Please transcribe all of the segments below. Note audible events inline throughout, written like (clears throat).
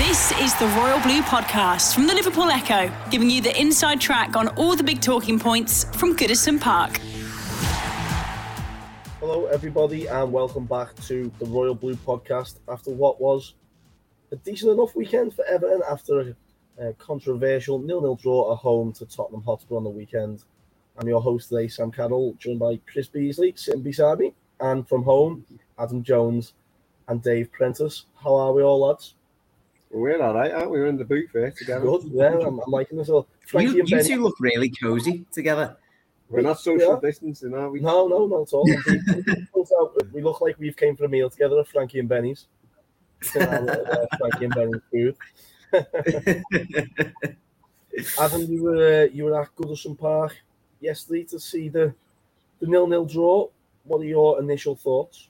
This is the Royal Blue Podcast from the Liverpool Echo, giving you the inside track on all the big talking points from Goodison Park. Hello, everybody, and welcome back to the Royal Blue Podcast after what was a decent enough weekend for Everton after a, controversial nil-nil draw at home to Tottenham Hotspur on the weekend. I'm your host today, Sam Carroll, joined by Chris Beesley sitting beside me, and from home, Adam Jones and Dave Prentice. How are we all, lads? We're all right, aren't we? We're in the booth here together. Good, yeah, I'm, I'm liking this. Well, Frankie You, you two look really cozy together. We're not social Yeah. distancing, are we? No, no, not at all. we look like we've came for a meal together at Frankie and Benny's. Uh, Frankie and Benny's food. (laughs) Adam, you were you were at Goodison Park yesterday to see the the nil nil draw. What are your initial thoughts?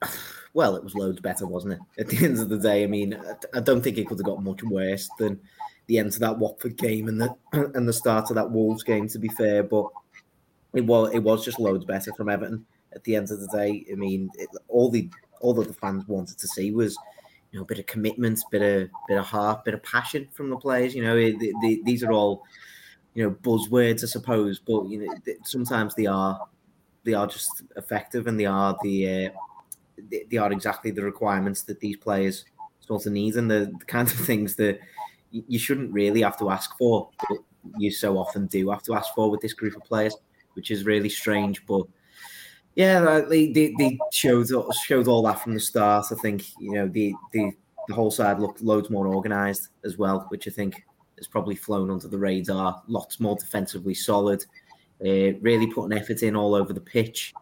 (sighs) (laughs) Well, it was loads better, wasn't it? At the end of the day, I mean, I- don't think it could have got much worse than the end of that Watford game and the (clears throat) and the start of that Wolves game. To be fair, but it was it was just loads better from Everton. At the end of the day, I mean, it, all the all that the fans wanted to see was you know a bit of commitment, bit of bit of heart, bit of passion from the players. You know, the, these are all you know buzzwords, I suppose, but you know sometimes they are they are just effective and they are the uh, they, are exactly the requirements that these players sort of need and the, the of things that you shouldn't really have to ask for, but you so often do have to ask for with this group of players, which is really strange. But yeah, they, they, they showed showed all that from the start. I think you know the the, the whole side looked loads more organised as well, which I think has probably flown under the radar. Lots more defensively solid, uh, really putting effort in all over the pitch.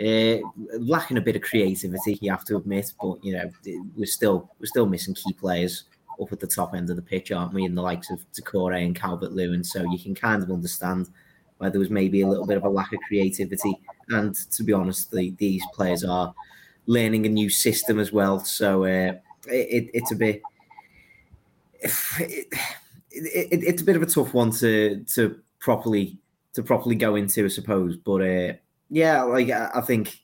Uh, lacking a bit of creativity, you have to admit, but you know we're still we're still missing key players up at the top end of the pitch, aren't we? In the likes of Doucoure and Calvert Lewin, so you can kind of understand where there was maybe a little bit of a lack of creativity. And to be honest, the, these players are learning a new system as well, so uh, it, it's a bit. It, it, it's a bit of a tough one to to properly to properly go into, I suppose. But uh, yeah, like I I think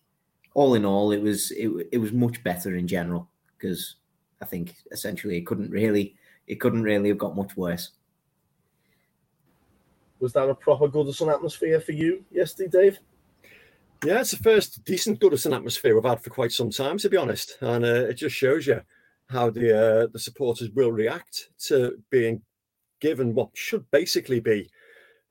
all in all, it was it, it was much better in general because I think essentially it couldn't really it couldn't really have got much worse. Was that a proper Goodison atmosphere for you yesterday, Dave? Yeah, it's the first decent Goodison atmosphere we've had for quite some time, to be honest. And uh, it just shows you how the uh, the supporters will react to being given what should basically be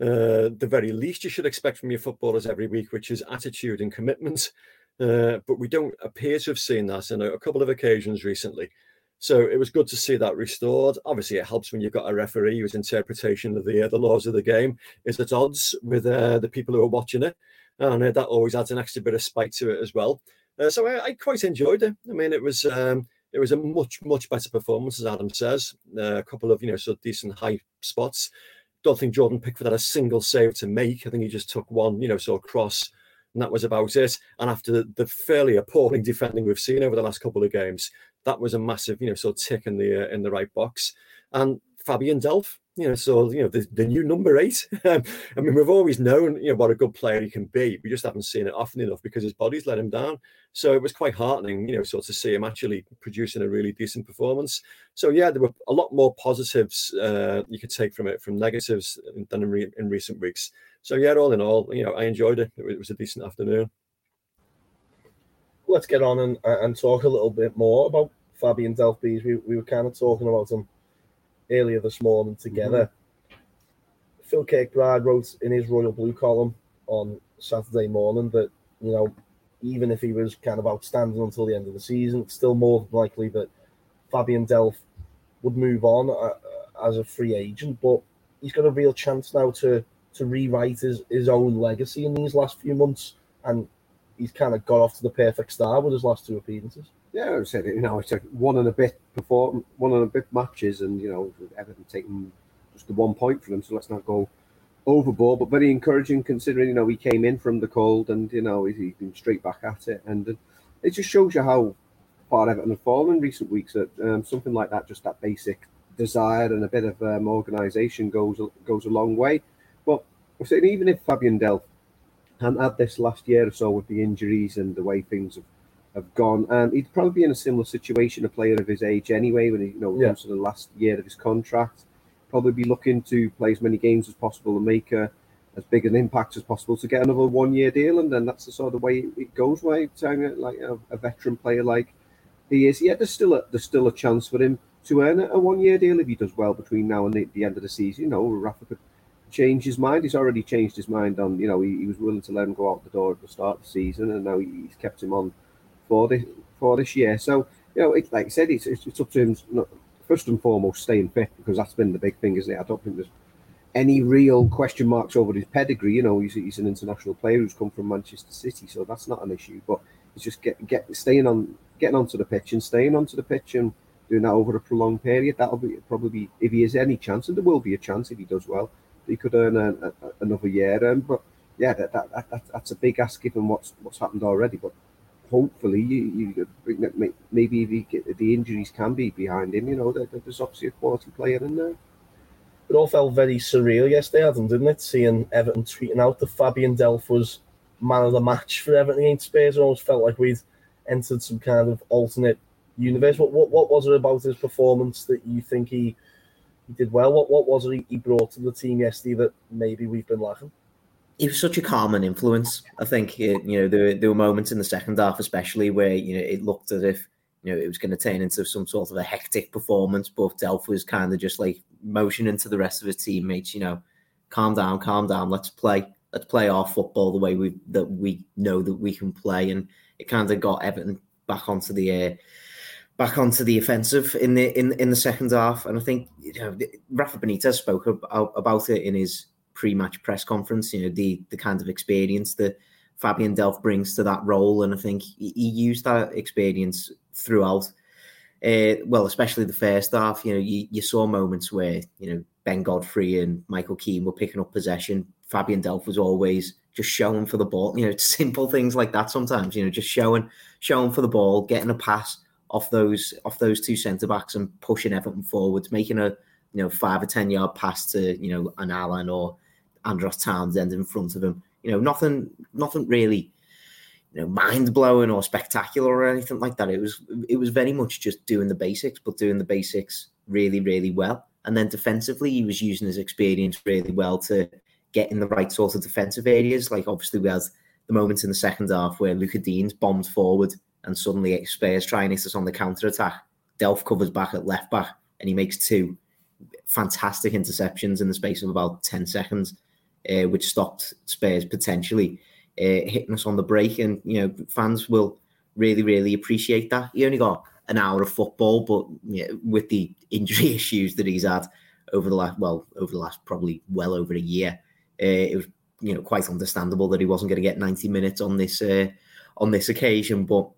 uh, the very least you should expect from your footballers every week, which is attitude and commitment. Uh, but we don't appear to have seen that on a, a couple of occasions recently. So it was good to see that restored. Obviously, it helps when you've got a referee whose interpretation of the uh, the laws of the game is at odds with uh, the people who are watching it, and uh, that always adds an extra bit of spike to it as well. Uh, so I, I quite enjoyed it. I mean, it was um, it was a much much better performance, as Adam says. A couple of you know sort of decent high spots. Don't think Jordan Pickford had a single save to make. I think he just took one, you know, sort of cross, and that was about it. And after the, the fairly appalling defending we've seen over the last couple of games, that was a massive, you know, sort of tick in the uh, in the right box. And Fabian Delph, you know, so you know the, the new number eight. (laughs) I mean, we've always known, you know, what a good player he can be. We just haven't seen it often enough because his body's let him down. So it was quite heartening, you know, sort of to see him actually producing a really decent performance. So yeah, there were a lot more positives uh, you could take from it from negatives than in, re- in recent weeks. So yeah, all in all, you know, I enjoyed it. It was- it was a decent afternoon. Let's get on and, and talk a little bit more about Fabian Delphes. We, we were kind of talking about him earlier this morning together. Phil Kirkbride wrote in his Royal Blue column on Saturday morning that, you know, even if he was kind of outstanding until the end of the season, it's still more than likely that Fabian Delph would move on uh, as a free agent. But he's got a real chance now to to rewrite his, his own legacy in these last few months. And he's kind of got off to the perfect start with his last two appearances. Yeah, I said. You know, it's a one and a bit before one and a bit matches, and you know, Everton taking just the one point for them. So let's not go overboard, but very encouraging considering you know he came in from the cold and you know he's been straight back at it, and it just shows you how far Everton have fallen in recent weeks. That um, something like that, just that basic desire and a bit of um, organisation goes goes a long way. But I'm saying even if Fabian Delph hadn't had this last year or so with the injuries and the way things have, have gone, um, he'd probably be in a similar situation, a player of his age anyway, when he you know yeah. comes to the last year of his contract. Probably be looking to play as many games as possible and make a, as big an impact as possible to get another one year deal, and then that's the sort of way it goes. Way like a, a veteran player like he is, yeah, there's still a there's still a chance for him to earn a, one year deal if he does well between now and the, the, end of the season. You know, Rafa could change his mind. He's already changed his mind on, you know, he, he was willing to let him go out the door at the start of the season, and now he's kept him on for this for this year. So, you know, it, like I said, it's, it's, up to him. First and foremost, staying fit because that's been the big thing, isn't it? I don't think there's any real question marks over his pedigree. You know, he's, he's an international player who's come from Manchester City, so that's not an issue. But it's just get get staying on, getting onto the pitch and staying onto the pitch and doing that over a prolonged period. That'll be probably be, if he has any chance, and there will be a chance if he does well, he could earn a, a, another year. Um, but yeah, that, that, that, that's a big ask given what's what's happened already. But hopefully, you, you maybe the, the injuries can be behind him. You know, there's obviously a quality player in there. It all felt very surreal yesterday, Adam, didn't it? Seeing Everton tweeting out that Fabian Delph was man of the match for Everton against Spurs. It almost felt like we'd entered some kind of alternate universe. What what, what was it about his performance that you think he he did well? What what was it he brought to the team yesterday that maybe we've been lacking? He was such a calming influence. I think it, you know there, there were moments in the second half, especially where you know it looked as if you know it was going to turn into some sort of a hectic performance, but Delph was kind of just like motioning to the rest of his teammates, you know, calm down, calm down, let's play, let's play our football the way we that we know that we can play, and it kind of got Everton back onto the air. Back onto the offensive in the in in the second half. And I think you know Rafa Benitez spoke about, about it in his pre-match press conference. You know the the kind of experience that Fabian Delph brings to that role, and I think he, he used that experience throughout. Uh, well, especially the first half. You know, you, you saw moments where you know Ben Godfrey and Michael Keane were picking up possession. Fabian Delph was always just showing for the ball. You know, it's (laughs) simple things like that. Sometimes, you know, just showing showing for the ball, getting a pass off those off those two centre backs and pushing Everton forwards, making a you know five or ten yard pass to you know an Allan or Andros Townsend in front of him. You know nothing nothing really you know mind blowing or spectacular or anything like that. It was it was very much just doing the basics, but doing the basics really really well. And then defensively, he was using his experience really well to get in the right sort of defensive areas. Like obviously we had the moments in the second half where Lucas Digne's bombed forward and suddenly Spurs try and hit us on the counter attack. Delph covers back at left back and he makes two fantastic interceptions in the space of about 10 seconds, uh, which stopped Spurs potentially uh, hitting us on the break. And, you know, fans will really, really appreciate that. He only got an hour of football, but you know, with the injury (laughs) issues that he's had over the last, well, over the last probably well over a year, uh, it was, you know, quite understandable that he wasn't going to get 90 minutes on this, uh, on this occasion. But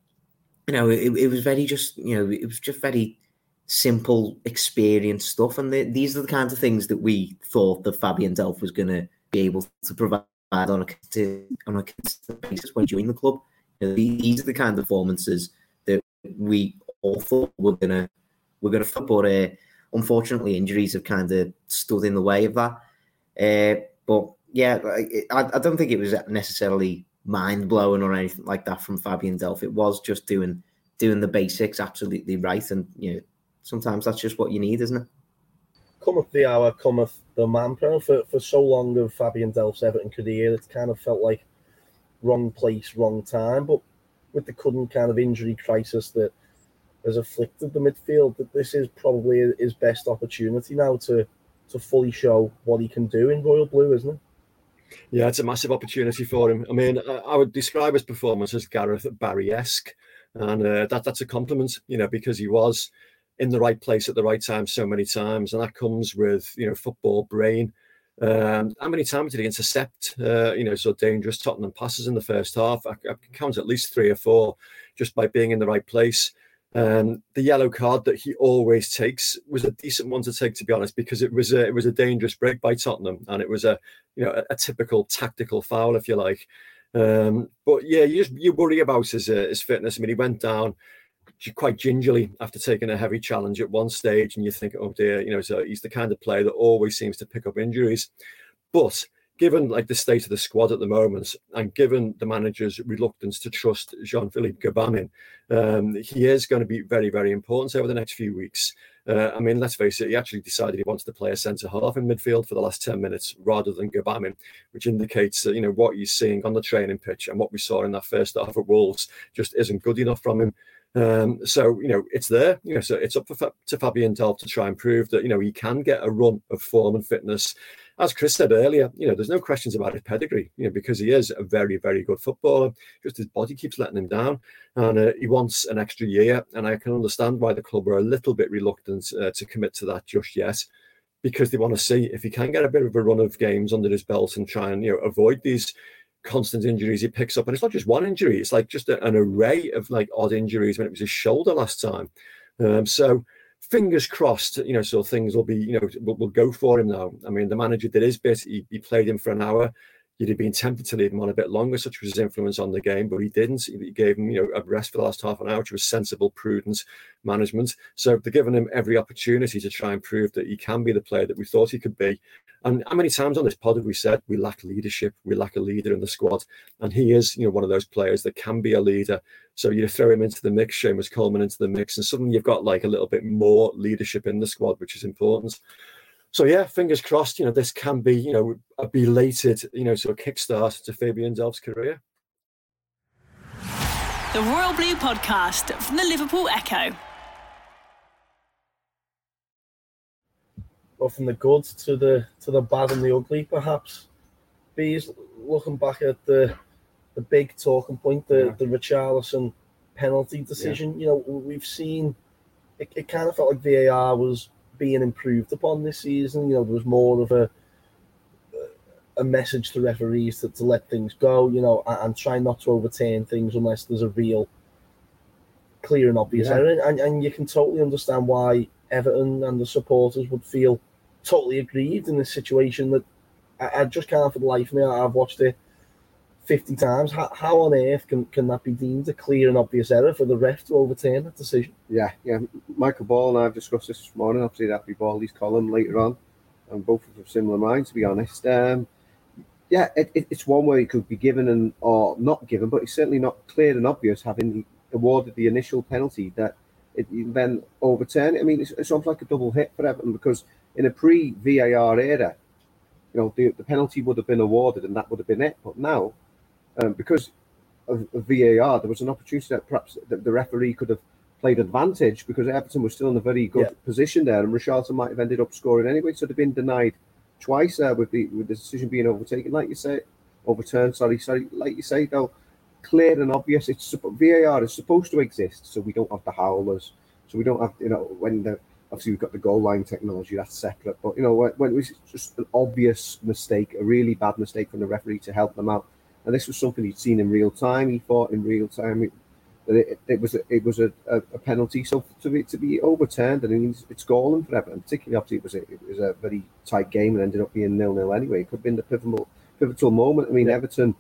you know, it, it was very just, you know, it was just very simple experience stuff. And the, these are the kinds of things that we thought that Fabian Delph was going to be able to provide on a, on a consistent basis when joining the club. You know, these are the kind of performances that we all thought were to we're to but uh, unfortunately injuries have kind of stood in the way of that. Uh, but yeah, I, I don't think it was necessarily mind blowing or anything like that from Fabian Delph. It was just doing doing the basics absolutely right, and you know sometimes that's just what you need, isn't it? Cometh the hour, cometh the man. For for so long of Fabian Delph's Everton career, it's kind of felt like wrong place, wrong time. But with the current kind of injury crisis that has afflicted the midfield, that this is probably his best opportunity now to to fully show what he can do in Royal Blue, isn't it? Yeah, it's a massive opportunity for him. I mean, I would describe his performance as Gareth Barry-esque, and uh, that that's a compliment, you know, because he was in the right place at the right time so many times, and that comes with you know football brain. Um, how many times did he intercept, uh, you know, so dangerous Tottenham passes in the first half? I, I count at least three or four just by being in the right place. Um, the yellow card that he always takes was a decent one to take, to be honest, because it was a, it was a dangerous break by Tottenham, and it was a you know a, a typical tactical foul, if you like. Um, but yeah, you just you worry about his uh, his fitness. I mean, he went down quite gingerly after taking a heavy challenge at one stage, and you think, oh dear, you know, so he's the kind of player that always seems to pick up injuries. But given like the state of the squad at the moment, and given the manager's reluctance to trust Jean-Philippe Gbamin, um, he is going to be very, very important over the next few weeks. Uh, I mean, let's face it, he actually decided he wanted to play a centre half in midfield for the last 10 minutes rather than Gbamin, which indicates that, you know, what he's seeing on the training pitch and what we saw in that first half at Wolves just isn't good enough from him. Um, so you know it's there. You know, so it's up for, to Fabian Delph to try and prove that you know he can get a run of form and fitness as Chris said earlier, you know, there's no questions about his pedigree, you know, because he is a very, very good footballer. Just his body keeps letting him down, and uh, he wants an extra year. And I can understand why the club are a little bit reluctant uh, to commit to that just yet, because they want to see if he can get a bit of a run of games under his belt and try and you know avoid these constant injuries he picks up. And it's not just one injury; it's like just a, an array of like odd injuries when it was his shoulder last time. Um, so fingers crossed, you know, so things will be, you know, will, will go for him now. I mean, the manager did his bit. He, he played him for an hour. You'd have been tempted to leave him on a bit longer, such was his influence on the game, but he didn't. He gave him, you know, a rest for the last half an hour, which was sensible, prudent management. So they're giving him every opportunity to try and prove that he can be the player that we thought he could be. And how many times on this pod have we said we lack leadership, we lack a leader in the squad, and he is, you know, one of those players that can be a leader. So you throw him into the mix, Seamus Coleman into the mix, and suddenly you've got like a little bit more leadership in the squad, which is important so yeah, fingers crossed. You know, this can be you know a belated you know sort of kickstart to Fabian Delph's career. The Royal Blue Podcast from the Liverpool Echo. Well, from the good to the to the bad and the ugly, perhaps. Bees looking back at the the big talking point, the yeah. the Richarlison penalty decision. Yeah. You know, we've seen it, it kind of felt like VAR was being improved upon this season. You know, there was more of a a message to referees to, to let things go, you know, and, and try not to overturn things unless there's a real clear and obvious yeah. error. And, and you can totally understand why Everton and the supporters would feel totally aggrieved in this situation that I, I just can't for the life of me. I've watched it 50 times. How, how on earth can, can that be deemed a clear and obvious error for the ref to overturn that decision? Yeah, yeah. Michael Ball and I've discussed this this morning. Obviously, that'll be Baldy's column later on, and both of similar minds, to be honest. Um, yeah, it, it, it's one where he could be given and or not given, but it's certainly not clear and obvious having awarded the initial penalty that it then overturn. I mean, it's, it's almost like a double hit for Everton because in a pre VAR era, you know, the, the penalty would have been awarded and that would have been it. But now um, because of, of, VAR, there was an opportunity that perhaps the, the, referee could have played advantage because Everton was still in a very good yeah. position there, and Richarlison might have ended up scoring anyway. So they've been denied twice uh, with the with the decision being overtaken, like you say, overturned. Sorry, sorry, like you say though, clear and obvious. It's VAR is supposed to exist, so we don't have the howlers, so we don't have you know when the obviously we've got the goal line technology that's separate, but you know when, when it was just an obvious mistake, a really bad mistake from the referee to help them out and this was something he'd seen in real time. He thought in real time it, that it, it was a, it was a, a, a, penalty. So to be to be overturned, I mean, it's, galling for Everton. Particularly, obviously, it was a, it was a very tight game and ended up being nil nil anyway. It could have been the pivotal pivotal moment. I mean, yeah. Everton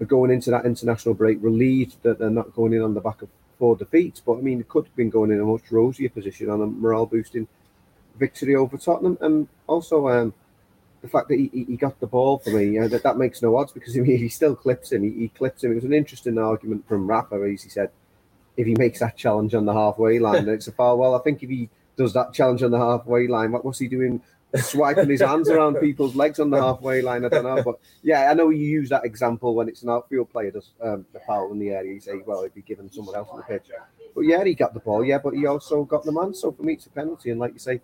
are going into that international break relieved that they're not going in on the back of four defeats, but I mean, it could have been going in a much rosier position on a morale boosting victory over Tottenham, and also. Um, the fact that he, he got the ball for me, uh, that, that makes no odds because I mean, he still clips him. He, he clips him. It was an interesting argument from Rafa as he said, if he makes that challenge on the halfway line, it's a foul. Well, I think if he does that challenge on the halfway line, what was he doing? Swiping his hands around people's legs on the halfway line. I don't know, but yeah, I know you use that example when it's an outfield player does um, the foul in the area. You say, well, it'd be given someone else on the pitch. But yeah, he got the ball. Yeah, but he also got the man. So for me, it's a penalty. And like you say,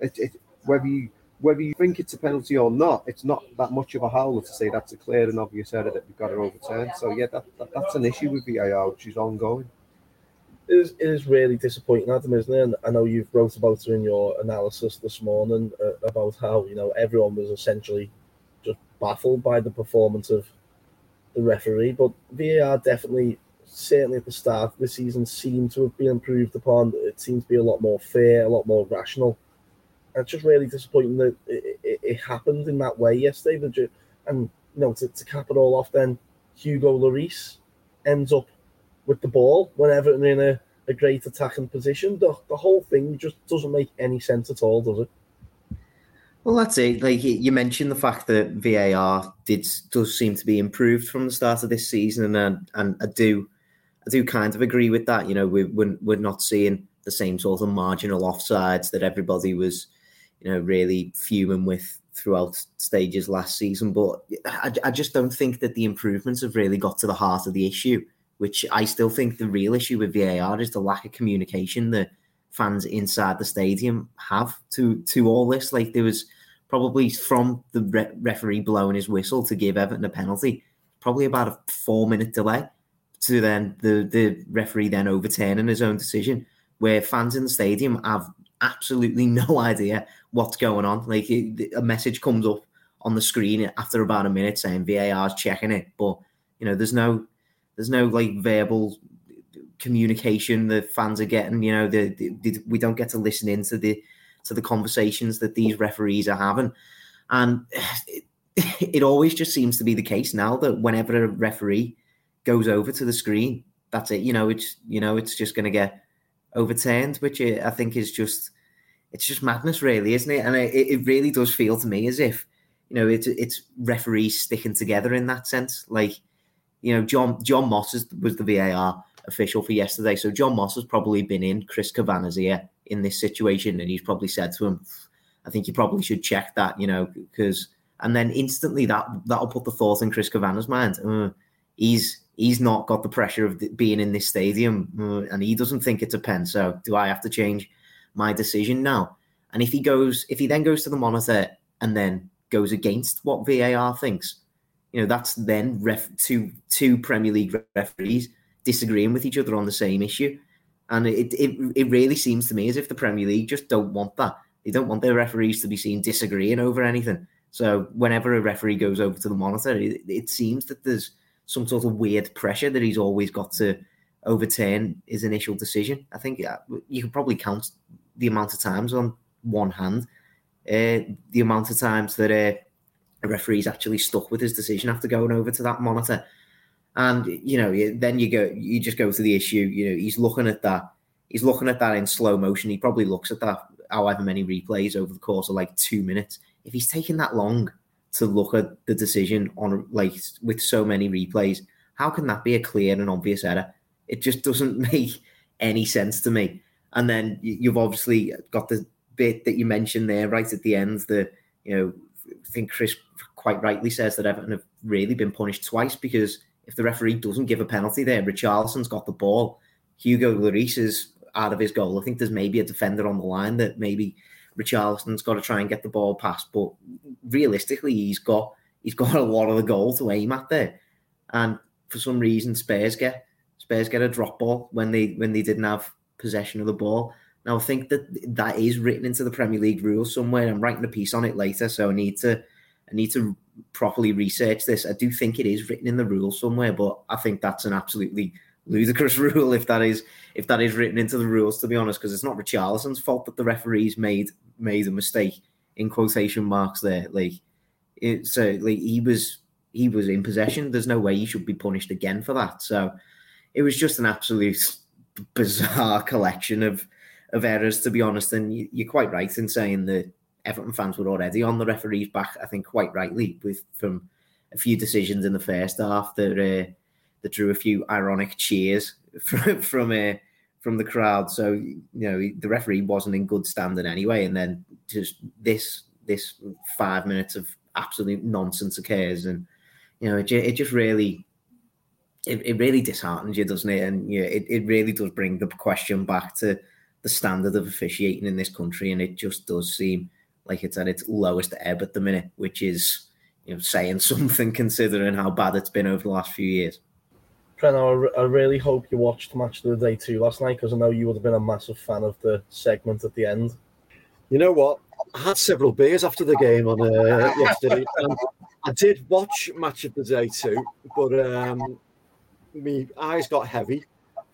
it, it, whether you whether you think it's a penalty or not, it's not that much of a howler to say that's a clear and obvious error that we've got to overturn. So yeah, that, that that's an issue with VAR, which is ongoing. It is, it is really disappointing, Adam, isn't it? And I know you've wrote about it in your analysis this morning uh, about how you know everyone was essentially just baffled by the performance of the referee, but VAR definitely certainly at the start of the season, seemed to have been improved upon. It seemed to be a lot more fair, a lot more rational. It's just really disappointing that it, it, it happened in that way yesterday. And, you know, to, to cap it all off, then Hugo Lloris ends up with the ball whenever in a, a great attacking position. The, the whole thing just doesn't make any sense at all, does it? Well, that's it. Like you mentioned, the fact that VAR did does seem to be improved from the start of this season, and and I do, I do kind of agree with that. You know, we we're, we're not seeing the same sort of marginal offsides that everybody was, you know, really fuming with throughout stages last season. But I, I just don't think that the improvements have really got to the heart of the issue. Which I still think the real issue with VAR is the lack of communication that fans inside the stadium have to to all this. Like there was probably from the re- referee blowing his whistle to give Everton a penalty, probably about a four minute delay to then the, the referee then overturning his own decision, where fans in the stadium have absolutely (laughs) no idea what's going on. Like a message comes up on the screen after about a minute saying VAR's checking it, but you know there's no there's no like verbal communication the fans are getting. You know, the, the, we don't get to listen into the to the conversations that these referees are having. And it, (sighs) it always just seems to be the case now that whenever a referee goes over to the screen, that's it. You know, it's you know, it's just going to get overturned, which I think is just it's just madness, really, isn't it? And it, it really does feel to me as if you know it's it's referees sticking together in that sense. Like you know, John John Moss is, was the VAR official for yesterday, so John Moss has probably been in Chris Kavanagh's ear in this situation, and he's probably said to him, "I think you probably should check that," you know, because and then instantly that that'll put the thought in Chris Kavanagh's mind. Uh, he's he's not got the pressure of being in this stadium, uh, and he doesn't think it's a pen. So do I have to change my decision now? And if he goes, if he then goes to the monitor and then goes against what VAR thinks, you know, that's then ref, two two Premier League referees disagreeing with each other on the same issue. And it, it it really seems to me as if the Premier League just don't want that. They don't want their referees to be seen disagreeing over anything. So whenever a referee goes over to the monitor, it, it seems that there's some sort of weird pressure that he's always got to overturn his initial decision. I think you could probably count the amount of times on one hand, uh, the amount of times that uh, a referee's actually stuck with his decision after going over to that monitor. And you know, then you go, you just go to the issue. You know, he's looking at that. He's looking at that in slow motion. He probably looks at that however many replays over the course of like two minutes. If he's taking that long to look at the decision on like with so many replays, how can that be a clear and obvious error? It just doesn't (laughs) make any sense to me. And then you've obviously got the bit that you mentioned there right at the end. The you know, I think Chris quite rightly says that Everton have really been punished twice because if the referee doesn't give a penalty there, Richarlison's got the ball. Hugo Lloris is out of his goal. I think there's maybe a defender on the line that maybe Richarlison's got to try and get the ball past. But realistically, he's got he's got a lot of the goal to aim at there. And for some reason, Spurs get Spurs get a drop ball when they when they didn't have possession of the ball. Now I think that that is written into the Premier League rules somewhere. I'm writing a piece on it later, so I need to I need to properly research this. I do think it is written in the rules somewhere, but I think that's an absolutely ludicrous (laughs) rule if that is if that is written into the rules. To be honest, because it's not Richarlison's fault that the referees made made a mistake in quotation marks there. Like, it, so like he was he was in possession. There's no way he should be punished again for that. So it was just an absolute (laughs) bizarre collection of of errors, to be honest. And you're quite right in saying that Everton fans were already on the referee's back. I think quite rightly with from a few decisions in the first half that uh, that drew a few ironic cheers (laughs) from from uh, from the crowd. So you know the referee wasn't in good standing anyway, and then just this this five minutes of absolute nonsense occurs, and you know it, it just really. It, it really disheartens you, doesn't it? And yeah, it, it really does bring the question back to the standard of officiating in this country, and it just does seem like it's at its lowest ebb at the minute, which is you know saying (laughs) something considering how bad it's been over the last few years. Preno, I really hope you watched Match of the Day 2 last night because I know you would have been a massive fan of the segment at the end. You know what? I had several beers after the game on uh, yesterday. I did watch Match of the Day 2, but um, my eyes got heavy.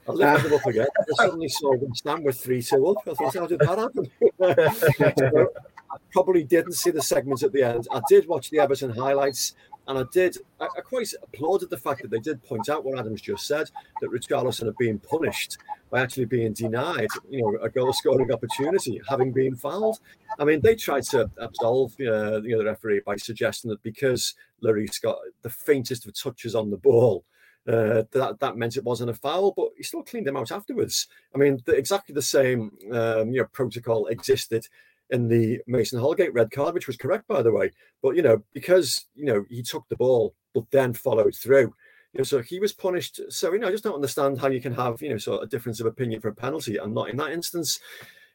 I lifted them up again. I suddenly saw them stand with 3 2 up. I thought, how did that happen? (laughs) I probably didn't see the segments at the end. I did watch the Everton highlights. And I did, I, I, quite applauded the fact that they did point out what Adams just said that Richarlison had been punished by actually being denied, you know, a goal scoring opportunity, having been fouled. I mean, they tried to absolve uh, the other referee by suggesting that because Lloris got the faintest of touches on the ball, uh, that that meant it wasn't a foul, but he still cleaned them out afterwards. I mean, the, exactly the same um, you know protocol existed in the Mason Holgate red card, which was correct, by the way. But, you know, because, you know, he took the ball, but then followed through. You know, so he was punished. So, you know, I just don't understand how you can have, you know, sort of a difference of opinion for a penalty and not in that instance.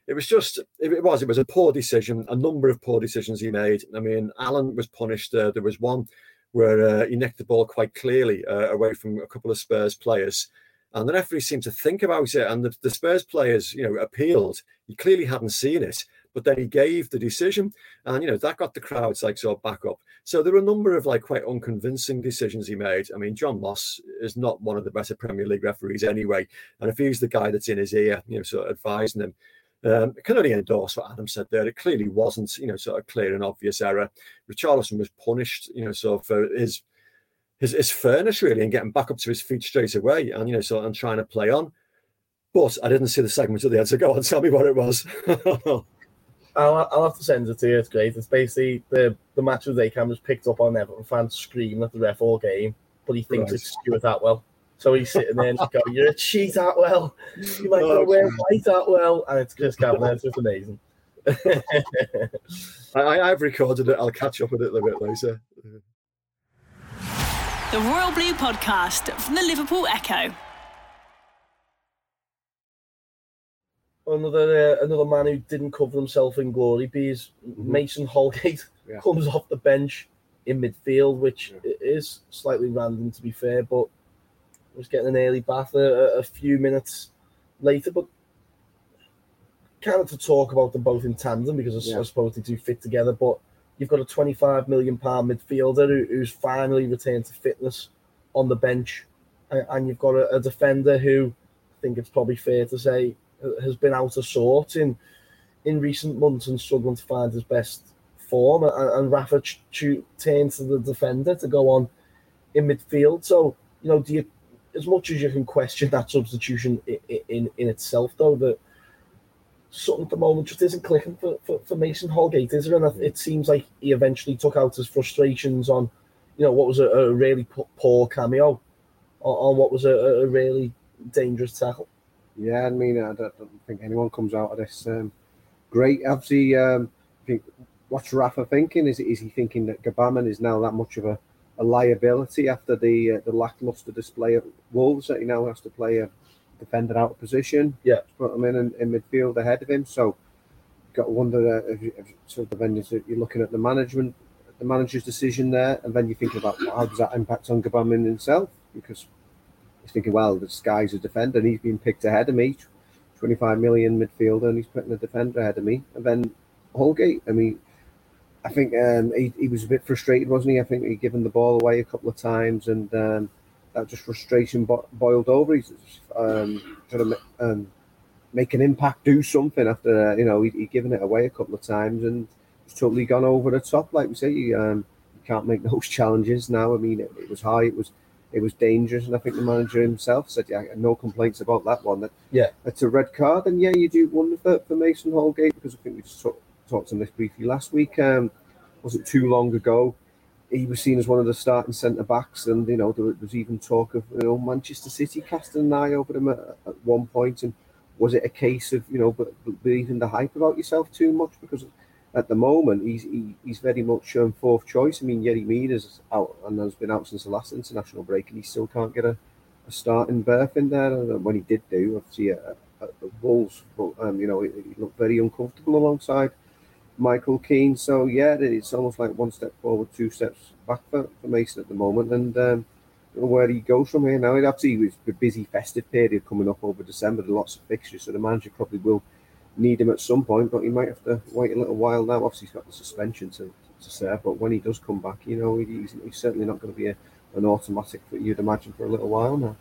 It was just, it was, it was a poor decision, a number of poor decisions he made. I mean, Allan was punished. Uh, there was one where uh, he nicked the ball quite clearly uh, away from a couple of Spurs players. And the referee seemed to think about it, and the, the Spurs players, you know, appealed. He clearly hadn't seen it, but then he gave the decision, and you know that got the crowds like sort of back up. So there were a number of like quite unconvincing decisions he made. I mean, John Moss is not one of the better Premier League referees anyway, and if he's the guy that's in his ear, you know, sort of advising him. Um, I can only endorse what Adam said there. It clearly wasn't, you know, sort of clear and obvious error. Richarlison was punished, you know, so for his his, his fairness really and getting back up to his feet straight away and you know so and trying to play on. But I didn't see the segment at the end, so go on, tell me what it was. (laughs) I'll, I'll have to send it to you. It's great. It's basically the the match of the day cameras picked up on Everton fans screaming at the ref all game, but he thinks right. it's Stuart Atwell. So he's sitting there and he's going, "You're a cheat, Atwell. (laughs) You might oh, wear white Atwell," and it's Chris Kavanagh. It's just amazing. (laughs) I, I've recorded it. I'll catch up with it a little bit later. The Royal Blue Podcast from the Liverpool Echo. Another uh, another man who didn't cover himself in glory. Bees mm-hmm. Mason Holgate (laughs) yeah. comes off the bench in midfield, which yeah. is slightly random to be fair, but was getting an early bath a, a, few minutes later. But kind of to talk about them both in tandem because yeah. I suppose they do fit together. But you've got a 25 million pound midfielder who, who's finally returned to fitness on the bench, and, and you've got a, a defender who I think it's probably fair to say has been out of sorts in in recent months and struggling to find his best form. And, and Rafa ch- ch- turns to the defender to go on in midfield. So you know, do you, as much as you can question that substitution in in, in itself, though, that something at the moment just isn't clicking for, for, for Mason Holgate, is there? And it seems like he eventually took out his frustrations on, you know, what was a, a really poor cameo, on, on what was a, a really dangerous tackle. Yeah, I mean, I don't, don't think anyone comes out of this um, great. Obviously, um, I think what's Rafa thinking? Is is he thinking that Gbamin is now that much of a, a liability after the uh, the lackluster display at Wolves that he now has to play a defender out of position? Yeah, put him in, in, in midfield ahead of him. So, got to wonder uh, if, if so the venues that you're looking at the management, the manager's decision there, and then you think about how does that impact on Gbamin himself because he's thinking, well, this guy's a defender and he's been picked ahead of me, 25 million midfielder, and he's putting a defender ahead of me. And then Holgate, I mean, I think um, he, he was a bit frustrated, wasn't he? I think he'd given the ball away a couple of times and um, that just frustration bo- boiled over. He's um, trying to um, make an impact, do something after, uh, you know, he'd, he'd, given it away a couple of times and he's totally gone over the top. Like we say, you, um, you can't make (laughs) those challenges now. I mean, it, it was high, it was it was dangerous. And I think the manager himself said, "Yeah, no complaints about that one. That yeah, it's a red card." And yeah, you do wonder for, for Mason Holgate because I think we just talk, talked on this briefly last week. Um, wasn't too long ago. He was seen as one of the starting centre backs, and you know there was even talk of you know Manchester City casting an eye over him at, at one point. And was it a case of you know believing the hype about yourself too much because at the moment, he's he, he's very much um, fourth choice. I mean, Yerry Mina's out and has been out since the last international break, and he still can't get a, a starting berth in there. And when he did do, obviously at, at the Wolves, but um, you know, he, he, looked very uncomfortable alongside Michael Keane. So yeah, it's almost like one step forward, two steps back for, for Mason at the moment, and. Um, where he goes from here now. Obviously was a busy festive period coming up over December, lots of fixtures, so the manager probably will need him at some point, but he might have to wait a little while now. Obviously, he's got the suspension to, to serve, but when he does come back, you know, he's, he's certainly not going to be a, an automatic, for you'd imagine, for a little while now.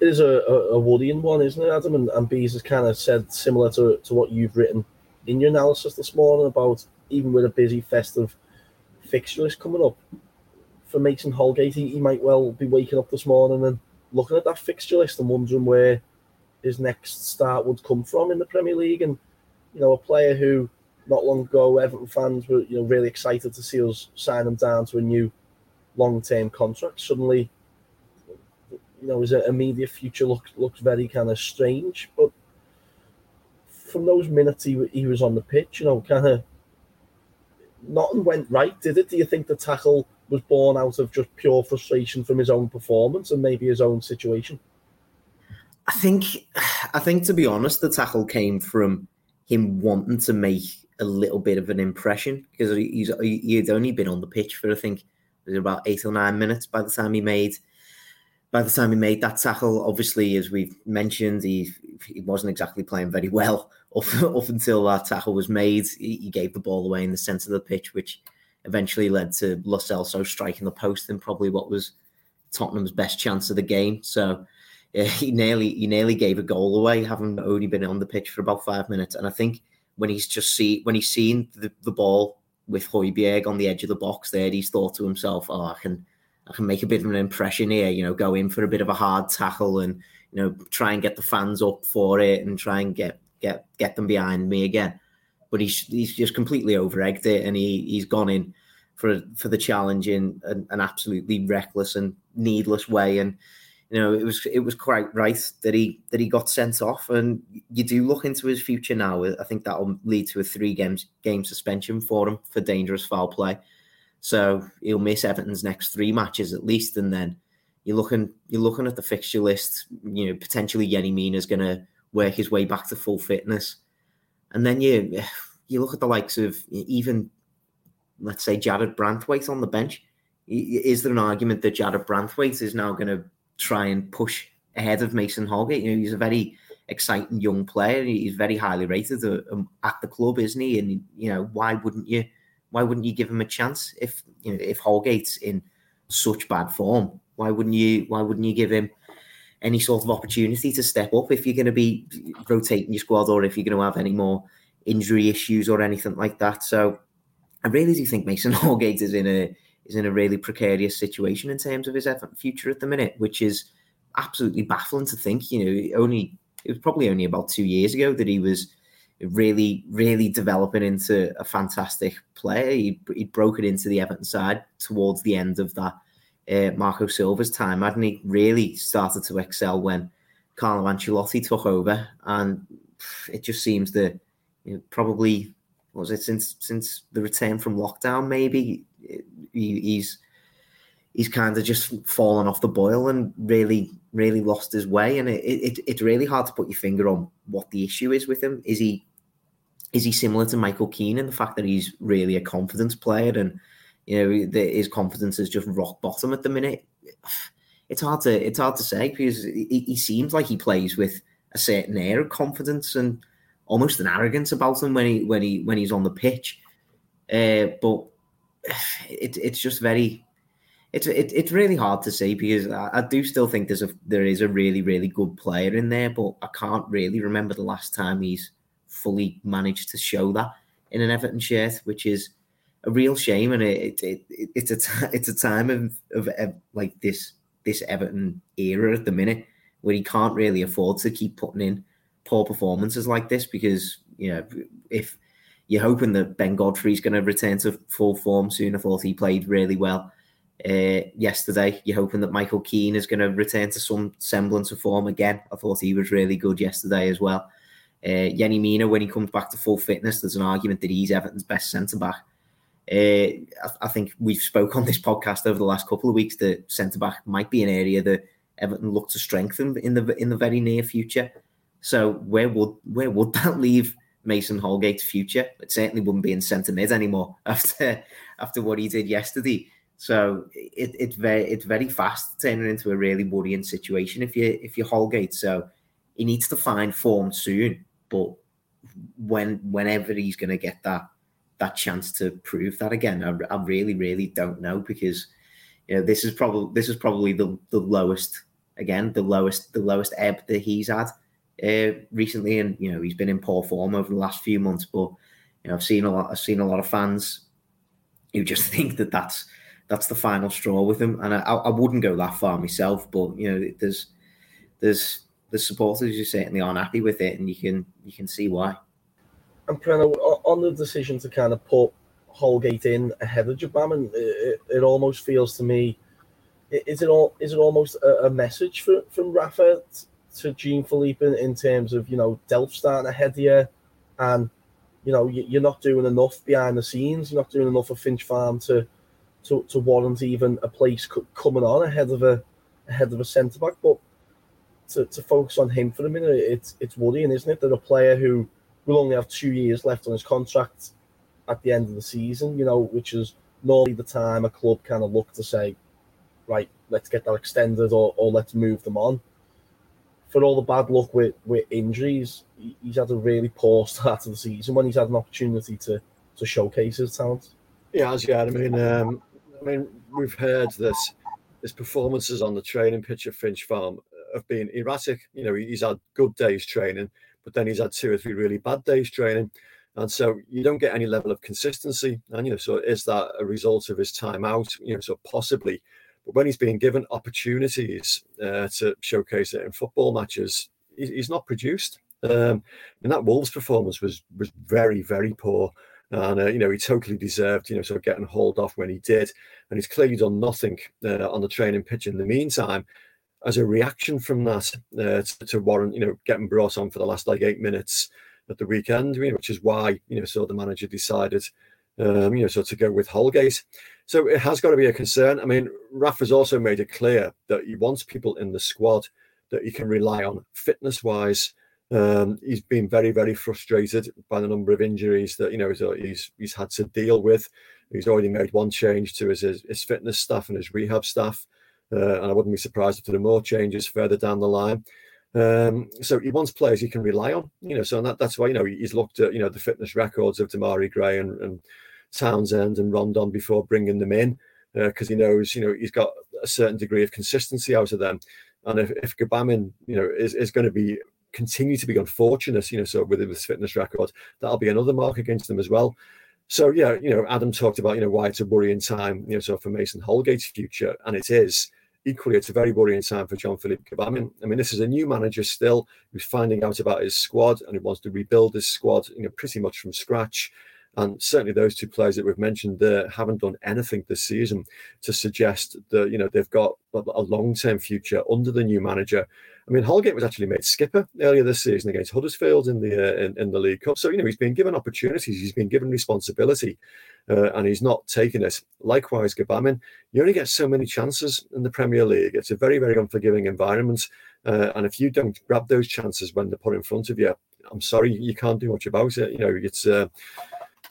it is a, a, a worrying one, isn't it, Adam? And, and Bees has kind of said similar to, to what you've written in your analysis this morning about even with a busy festive fixture list coming up for Mason Holgate, he, he might well be waking up this morning and looking at that fixture list and wondering where his next start would come from in the Premier League. And you know, a player who not long ago Everton fans were you know really excited to see us sign him down to a new long-term contract. Suddenly, you know, his immediate future looks looks very kind of strange. But from those minutes he, he was on the pitch, you know, kind of nothing went right, did it? Do you think the tackle was born out of just pure frustration from his own performance and maybe his own situation? I think, I think to be honest, the tackle came from him wanting to make a little bit of an impression because he's he had only been on the pitch for I think it was about eight or nine minutes by the time he made by the time he made that tackle. Obviously, as we've mentioned, he he wasn't exactly playing very well (laughs) up, up until that tackle was made. He, he gave the ball away in the centre of the pitch, which eventually led to Lo Celso striking the post in probably what was Tottenham's best chance of the game. So (laughs) he nearly he nearly gave a goal away, having only been on the pitch for about five minutes. And I think when he's just see when he's seen the, the ball with Højbjerg on the edge of the box there, he's thought to himself, "Oh, I can I can make a bit of an impression here. You know, go in for a bit of a hard tackle and you know try and get the fans up for it and try and get get get them behind me again." But he's he's just completely over egged it, and he he's gone in for for the challenge in an, an absolutely reckless and needless way and you know, it was it was quite right that he that he got sent off. And you do look into his future now. I think that will lead to a three games game suspension for him for dangerous foul play. So he'll miss Everton's next three matches at least, and then you're looking you're looking at the fixture list. You know, potentially Yerry Mina is going to work his way back to full fitness, and then you you look at the likes of even let's say Jarrad Branthwaite on the bench. Is there an argument that Jarrad Branthwaite is now going to try and push ahead of Mason Holgate. You know, he's a very exciting young player. He's very highly rated uh, um, at the club, isn't he? And you know, why wouldn't you? Why wouldn't you give him a chance if you know if Holgate's in such bad form? Why wouldn't you? Why wouldn't you give him any sort of opportunity to step up if you're going to be rotating your squad or if you're going to have any more injury issues or anything like that? So I really do think Mason (laughs) Holgate is in a is in a really precarious situation in terms of his future at the minute, which is absolutely baffling to think. You know, only it was probably only about two years ago that he was really, really developing into a fantastic player. He he broke it into the Everton side towards the end of that uh, Marco Silva's time, hadn't he? Really started to excel when Carlo Ancelotti took over, and it just seems that you know, probably was it since since the return from lockdown, maybe he, he's he's kind of just fallen off the boil and really really lost his way. And it, it, it's really hard to put your finger on what the issue is with him. Is he is he similar to Michael Keane in the fact that he's really a confidence player and you know his confidence is just rock bottom at the minute? It's hard to it's hard to say because he, he seems like he plays with a certain air of confidence and almost an arrogance about him when he when he when he's on the pitch. Uh, but it, it's just very it's it, it's really hard to say because I, I, do still think there's a there is a really really good player in there, but I can't really remember the last time he's fully managed to show that in an Everton shirt, which is a real shame, and it, it, it it's a t- it's a time of of like this this Everton era at the minute where he can't really afford to keep putting in poor performances like this because you know if you're hoping that Ben Godfrey's going to return to full form soon. I thought he played really well uh, yesterday. You're hoping that Michael Keane is going to return to some semblance of form again. I thought he was really good yesterday as well. Uh, Yerry Mina, when he comes back to full fitness, there's an argument that he's Everton's best centre back. Uh, I, I, think we've spoke on this podcast over the last couple of weeks that centre back might be an area that Everton look to strengthen in the in the very near future. So where would where would (laughs) that leave Mason Holgate's future. It certainly wouldn't be in centre mid anymore (laughs) after after what he did yesterday. So it, it's very it's very fast turning into a really worrying situation if you if you Holgate. So he needs to find form soon. But when whenever he's going to get that that chance to prove that again, I, I really really don't know because you know this is probably this is probably the the lowest again the lowest the lowest ebb that he's had uh, recently, and you know he's been in poor form over the last few months. But you know I've seen a lot I've seen a lot of fans who just (laughs) think that that's that's the final straw with him, and I, I wouldn't go that far myself. But you know there's there's the supporters who certainly aren't happy with it, and you can you can see why. And Preno, on the decision to kind of put Holgate in ahead of Gbamin, it, it almost feels to me, is it all is it almost a, message for, from Rafa to Jean Philippe in, in, terms of you know Delph starting ahead of you, and you know you, are not doing enough behind the scenes, you're not doing enough of Finch Farm to to, to warrant even a place coming on ahead of a ahead of a centre back, but to, to focus on him for a minute, it's it's worrying, isn't it? That a player who will only have two years left on his contract at the end of the season, you know, which is normally the time a club kind of look to say, right, let's get that extended or, or let's move them on. For all the bad luck with, with injuries, he's had a really poor (laughs) start to the season when he's had an opportunity to to showcase his talent. Yeah, as yeah, I mean, um, I mean, we've heard this his performances on the training pitch at Finch Farm have been erratic. You know, he's had good days training, but then he's had two or three really bad days training. And so you don't get any level of consistency. And, you know, so is that a result of his time out? You know, so possibly. But when he's being given opportunities uh, to showcase it in football matches, he's not produced. Um, and that Wolves performance was was very, very poor. And, uh, you know, he totally deserved, you know, sort of getting hauled off when he did. And he's clearly done nothing uh, on the training pitch in the meantime as a reaction from that uh, to, to, warrant, you know, getting brought on for the last like eight minutes at the weekend, you know, which is why, you know, so the manager decided, um, you know, so to go with Holgate. So it has got to be a concern. I mean, Rafa's also made it clear that he wants people in the squad that he can rely on fitness wise. Um, he's been very, very frustrated by the number of injuries that you know he's he's had to deal with. He's already made one change to his his, his fitness staff and his rehab staff. Uh, and I wouldn't be surprised if there are more changes further down the line. Um, so he wants players he can rely on, you know. So that, that's why you know he's looked at you know the fitness records of Demarai Gray and, and Townsend and Rondon before bringing them in because uh, he knows you know he's got a certain degree of consistency out of them. And if, if Gbamin, you know, is, is going to be continue to be unfortunate, you know, so with his fitness record, that'll be another mark against them as well. So yeah, you know, Adam talked about you know why it's a worrying time, you know, so for Mason Holgate's future, and it is equally, it's a very worrying time for Jean-Philippe Gbamin. I mean, this is a new manager still who's finding out about his squad and he wants to rebuild his squad, you know, pretty much from scratch. And certainly those two players that we've mentioned there haven't done anything this season to suggest that, you know, they've got a long-term future under the new manager. I mean, Holgate was actually made skipper earlier this season against Huddersfield in the uh, in, in, the League Cup. So you know he's been given opportunities, he's been given responsibility, uh, and he's not taken it. Likewise, Gbamin, you only get so many chances in the Premier League. It's a very very unforgiving environment, uh, and if you don't grab those chances when they're put in front of you, I'm sorry, you can't do much about it. You know, it's.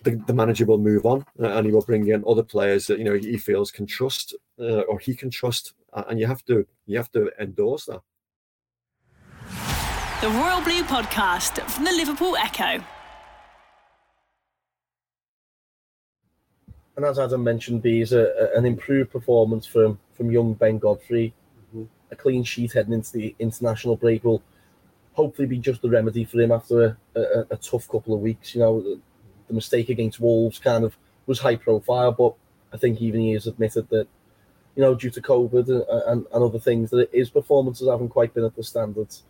The, the, manager will move on uh, and he will bring in other players that you know he feels can trust uh, or he can trust and you have to you have to endorse that the Royal Blue podcast from the Liverpool Echo. And as Adam mentioned, Bees a, an improved performance from from young Ben Godfrey. Mm-hmm. A clean sheet heading into the international break will hopefully be just the remedy for him after a, a, a tough couple of weeks. You know, the, mistake against Wolves kind of was high profile, but I think even he has admitted that, you know, due to COVID and, and, and other things, that his performances haven't quite been at the standards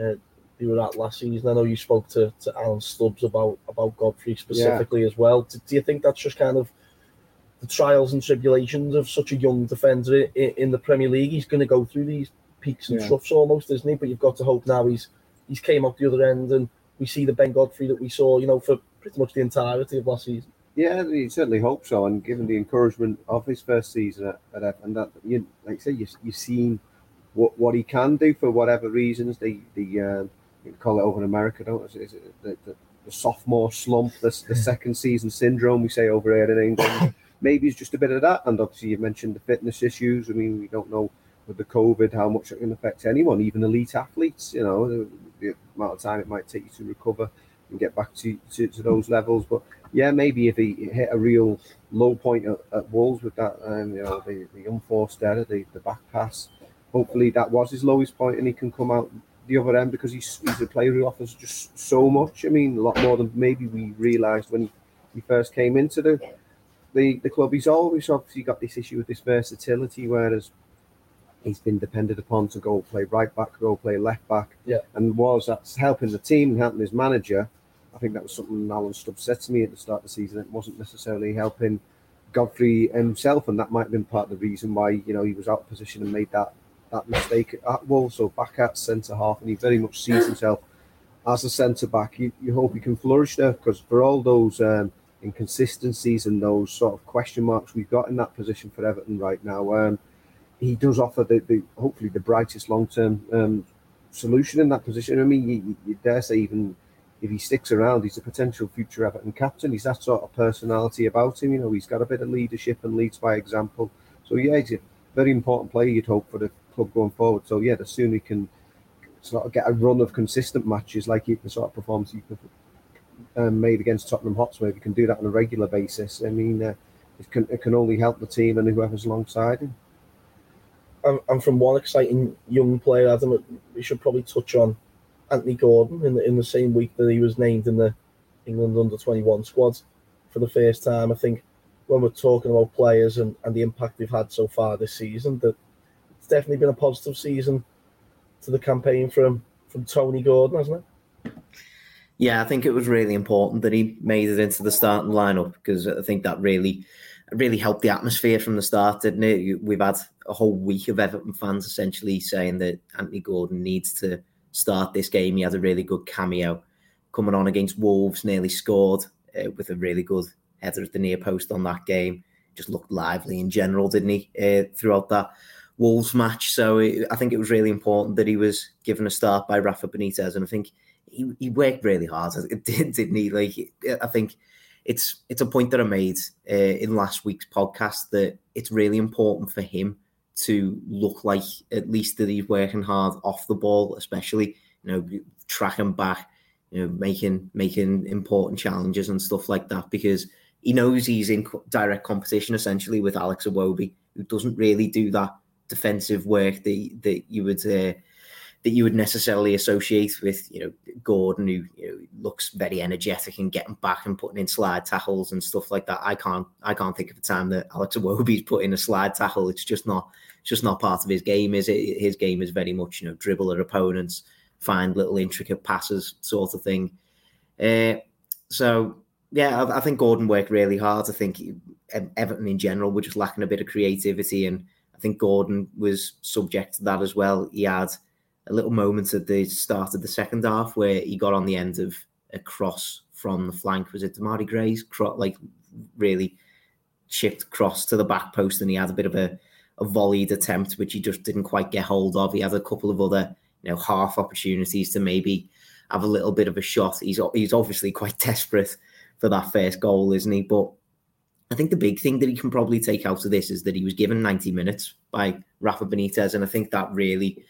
uh, you were at last season. I know you spoke to, to Alan Stubbs about about Godfrey specifically yeah. as well. Do, do, you think that's just kind of the trials and tribulations of such a young defender in, in the Premier League? He's going to go through these peaks and yeah. troughs almost, isn't he? But you've got to hope now he's he's came out the other end and we see the Ben Godfrey that we saw, you know, for pretty much the entirety of last season. Yeah, you certainly hope so. And given the encouragement of his first season at, at Everton, that you like I say, you you've seen what what he can do for whatever reasons. The the uh, you call it over in America, don't is it the, the, the, sophomore slump, the, the second season syndrome we say over here in England. (coughs) Maybe it's just a bit of that, and obviously you mentioned the fitness issues. I mean, we don't know with the COVID how much it can affect anyone, even elite athletes. You know, the, the amount of time it might take you to recover and get back to, to, to, those levels. But yeah, maybe if he hit a real low point at, at Wolves with that, um, you know, the, the unforced error, the, the back pass, hopefully that was his lowest point and he can come out the other end because he's, he's a player who offers just so much. I mean, a lot more than maybe we realised when he, he first came into the, the the club. He's always obviously got this issue with this versatility, whereas he's been depended upon to go play right back, go play left back. Yeah. And was that's helping the team and helping his manager. I think that was something Alan Stubbs said to me at the start of the season. It wasn't necessarily helping Godfrey himself, and that might have been part of the reason why you know he was out of position and made that that mistake at Wolves or back at centre half, and he very much sees himself as a centre back. You, you hope he can flourish there because for all those um, inconsistencies and those sort of question marks we've got in that position for Everton right now, um, he does offer the, the hopefully the brightest long term um, solution in that position. I mean, you, you dare say even if he sticks around, he's a potential future Everton captain. He's that sort of personality about him. You know, he's got a bit of leadership and leads by example. So yeah, he's a very important player. You'd hope for the club going forward. So yeah, the sooner he can sort of get a run of consistent matches like he, the sort of performance he um, made against Tottenham Hotspur, if he can do that on a regular basis, I mean, uh, it can it can only help the team and whoever's alongside him. And from one exciting young player, Adam, we should probably touch on Anthony Gordon in the, in the same week that he was named in the England under 21 squad for the first time. I think when we're talking about players and, and the impact they've had so far this season, that it's definitely been a positive season to the campaign from from Tony Gordon, hasn't it? Yeah, I think it was really important that he made it into the starting lineup because I think that really really helped the atmosphere from the start, didn't it? We've had a whole week of Everton fans essentially saying that Anthony Gordon needs to start this game. He had a really good cameo coming on against Wolves, nearly scored uh, with a really good header at the near post on that game. Just looked lively in general, didn't he, uh, throughout that Wolves match? So it, I think it was really important that he was given a start by Rafa Benitez, and I think he, he worked really hard, (laughs) didn't he? Like I think it's it's a point that I made uh, in last week's podcast that it's really important for him to look like at least that he's working hard off the ball, especially you know tracking back, you know making making important challenges and stuff like that because he knows he's in direct competition essentially with Alex Iwobi, who doesn't really do that defensive work that that you would uh, that you would necessarily associate with you know Gordon, who you know, looks very energetic and getting back and putting in slide tackles and stuff like that. I can't I can't think of a time that Alex Iwobi's put in a slide tackle. It's just not it's just not part of his game, is it? His game is very much, you know, dribble at opponents, find little intricate passes, sort of thing. Uh, so yeah, I, I, think Gordon worked really hard. I think Everton in general were just lacking a bit of creativity, and I think Gordon was subject to that as well. He had a little moment at the start of the second half where he got on the end of a cross from the flank. Was it Demarai Gray's cross? Like really chipped cross to the back post, and he had a bit of a a volleyed attempt, which he just didn't quite get hold of. He had a couple of other, you know, half opportunities to maybe have a little bit of a shot. He's he's obviously quite (laughs) desperate for that first goal, isn't he? But I think the big thing that he can probably take out of this is that he was given 90 minutes by Rafa Benitez, and I think that really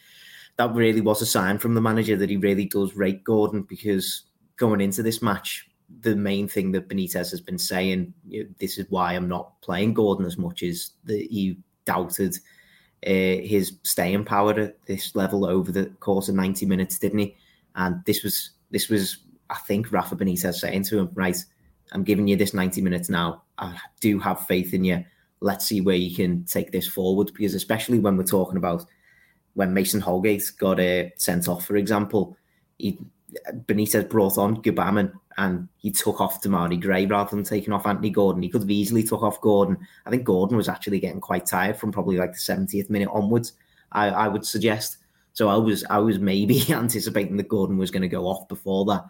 that really was a sign from the manager that he really does rate Gordon because going into this match, the main thing that Benitez has been saying, this is why I'm not playing Gordon as much, is that he doubted uh, his staying power at this level over the course of 90 minutes, didn't he? And this was this was I think Rafa Benitez saying to him, right, I'm giving you this 90 minutes now. I do have faith in you. Let's see where you can take this forward. Because especially when we're talking about when Mason Holgate got uh, sent off, for example, he, Benitez brought on Gbamin and he took off Demarai Gray rather than taking off Anthony Gordon. He could have easily took off Gordon. I think Gordon was actually getting quite tired from probably like the 70th minute onwards. I, I would suggest. So I was I was maybe (laughs) anticipating that Gordon was going to go off before that,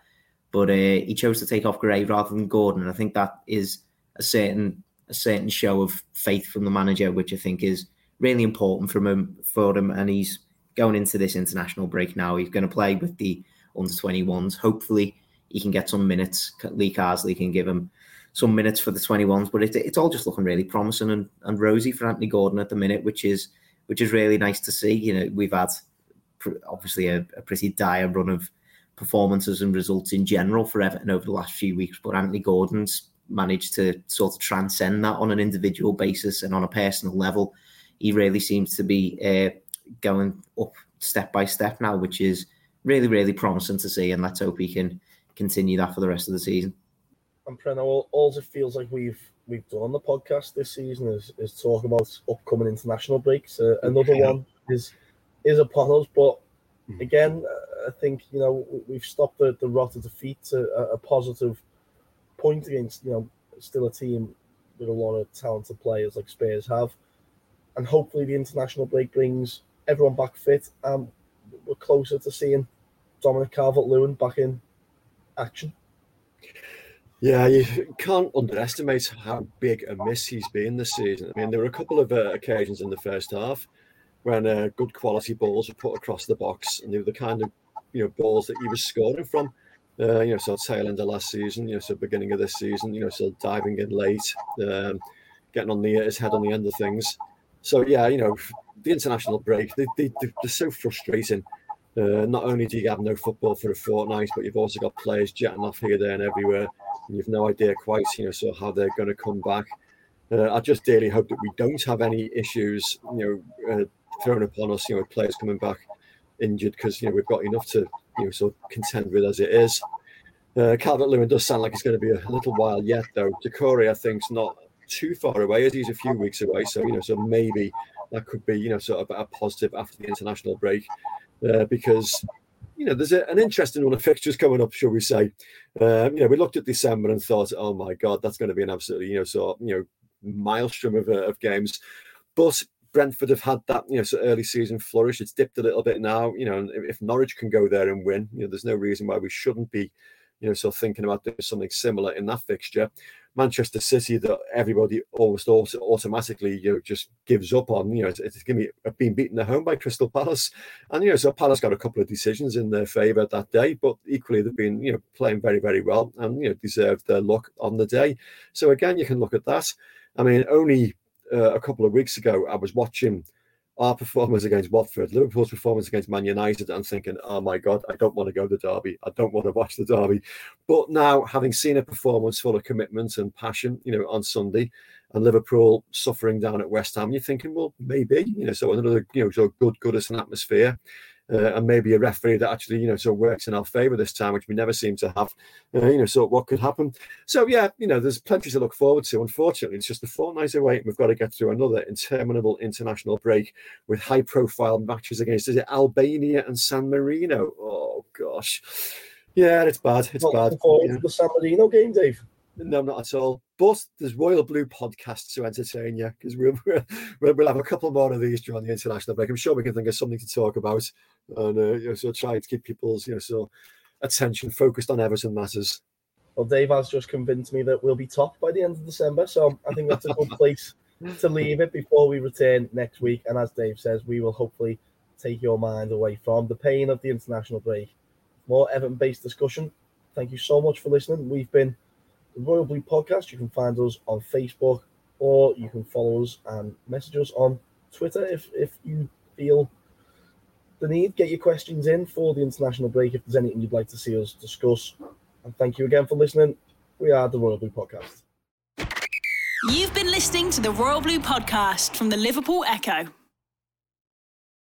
but uh, he chose to take off Gray rather than Gordon, and I think that is a certain a certain show of faith from the manager, which I think is really important from him for him. And he's going into this international break now. He's going to play with the under 21s. Hopefully, he can get some minutes. Lee Carsley can give him some minutes for the 21s, but it, it's all just looking really promising and, and rosy for Anthony Gordon at the minute, which is which is really nice to see. You know, we've had pr- obviously a, a, pretty dire run of performances and results in general for Everton over the last few weeks, but Anthony Gordon's managed to sort of transcend that on an individual basis and on a personal level. He really seems to be uh, going up step by step now, which is really, really promising to see. And let's hope he can continue that for the rest of the season. And Preno, all, all it feels like we've we've done on the podcast this season is, is talk about upcoming international breaks. Uh, another one is is upon us, but hmm. again, I think you know we've stopped the, the rot of defeat to a, a positive point against you know still a team with a lot of talented players like Spurs have, and hopefully the international break brings everyone back fit, and we're closer to seeing Dominic Calvert-Lewin back in action. Yeah, you can't underestimate how big a miss he's been this season. I mean, there were a couple of uh, occasions in the first half when uh, good quality balls were put across the box, and they were the kind of you know balls that he was scoring from. Uh, you know, so tail end of last season, you know, so beginning of this season, you know, so diving in late, um, getting on the his head on the end of things. So yeah, you know, the international break, they, they, they're so frustrating. Uh, not only do you have no football for a fortnight, but you've also got players jetting off here, there, and everywhere. And you've no idea quite, you know, so how they're going to come back. Uh, I just dearly hope that we don't have any issues, you know, uh, thrown upon us, you know, with players coming back injured because you know we've got enough to you know sort of contend with as it is. Uh, Calvert Lewin does sound like it's going to be a little while yet, though. Doucouré, I think, is not too far away as he's a few weeks away. So you know, so maybe that could be you know sort of a positive after the international break, uh, because you know there's a, an interesting run of fixtures coming up, shall we say? Um, you know, we looked at December and thought, oh my god, that's going to be an absolutely you know sort of, you know maelstrom of, uh, of games, but Brentford have had that, you know, so early season flourish. It's dipped a little bit now, you know. If Norwich can go there and win, you know, there's no reason why we shouldn't be, you know, so thinking about doing something similar in that fixture. Manchester City, that everybody almost automatically, you know, just gives up on. You know, it's, it's going to be being beaten at home by Crystal Palace, and you know, so Palace got a couple of decisions in their favour that day, but equally they've been, you know, playing very, very well and you know deserved their luck on the day. So again, you can look at that. I mean, only uh, a couple of weeks ago, I was watching our performance against Watford, Liverpool's performance against Man United, and thinking, oh my God, I don't want to go to Derby. I don't want to watch the Derby. But now, having seen a performance full of commitment and passion, you know, on Sunday, and Liverpool suffering down at West Ham, you're thinking, well, maybe, you know, so another, you know, so good, good as an atmosphere uh, and maybe a referee that actually, you know, sort of works in our favour this time, which we never seem to have. Uh, you know, so what could happen? So yeah, you know, there's plenty to look forward to. Unfortunately, it's just a fortnight away, and we've got to get through another interminable international break with high-profile matches against is it Albania and San Marino? Oh gosh, yeah, it's bad. It's not bad. Yeah. the San Marino game, Dave. No, not at all. But there's Royal Blue podcasts to entertain you because we'll, (laughs) we'll, we'll have a couple more of these during the international break. I'm sure we can think of something to talk about, and uh, you know, so try to keep people's you know so attention focused on Everton matters. Well, Dave has just convinced me that we'll be top by the end of December, so I think that's a good (laughs) place to leave it before we return next week. And as Dave says, we will hopefully take your mind away from the pain of the international break. More Everton-based discussion. Thank you so much for listening. We've been the Royal Blue Podcast. You can find us on Facebook or you can follow us and message us on Twitter if, if you feel the need. Get your questions in for the international break if there's anything you'd like to see us discuss. And thank you again for listening. We are the Royal Blue Podcast. You've been listening to the Royal Blue Podcast from the Liverpool Echo.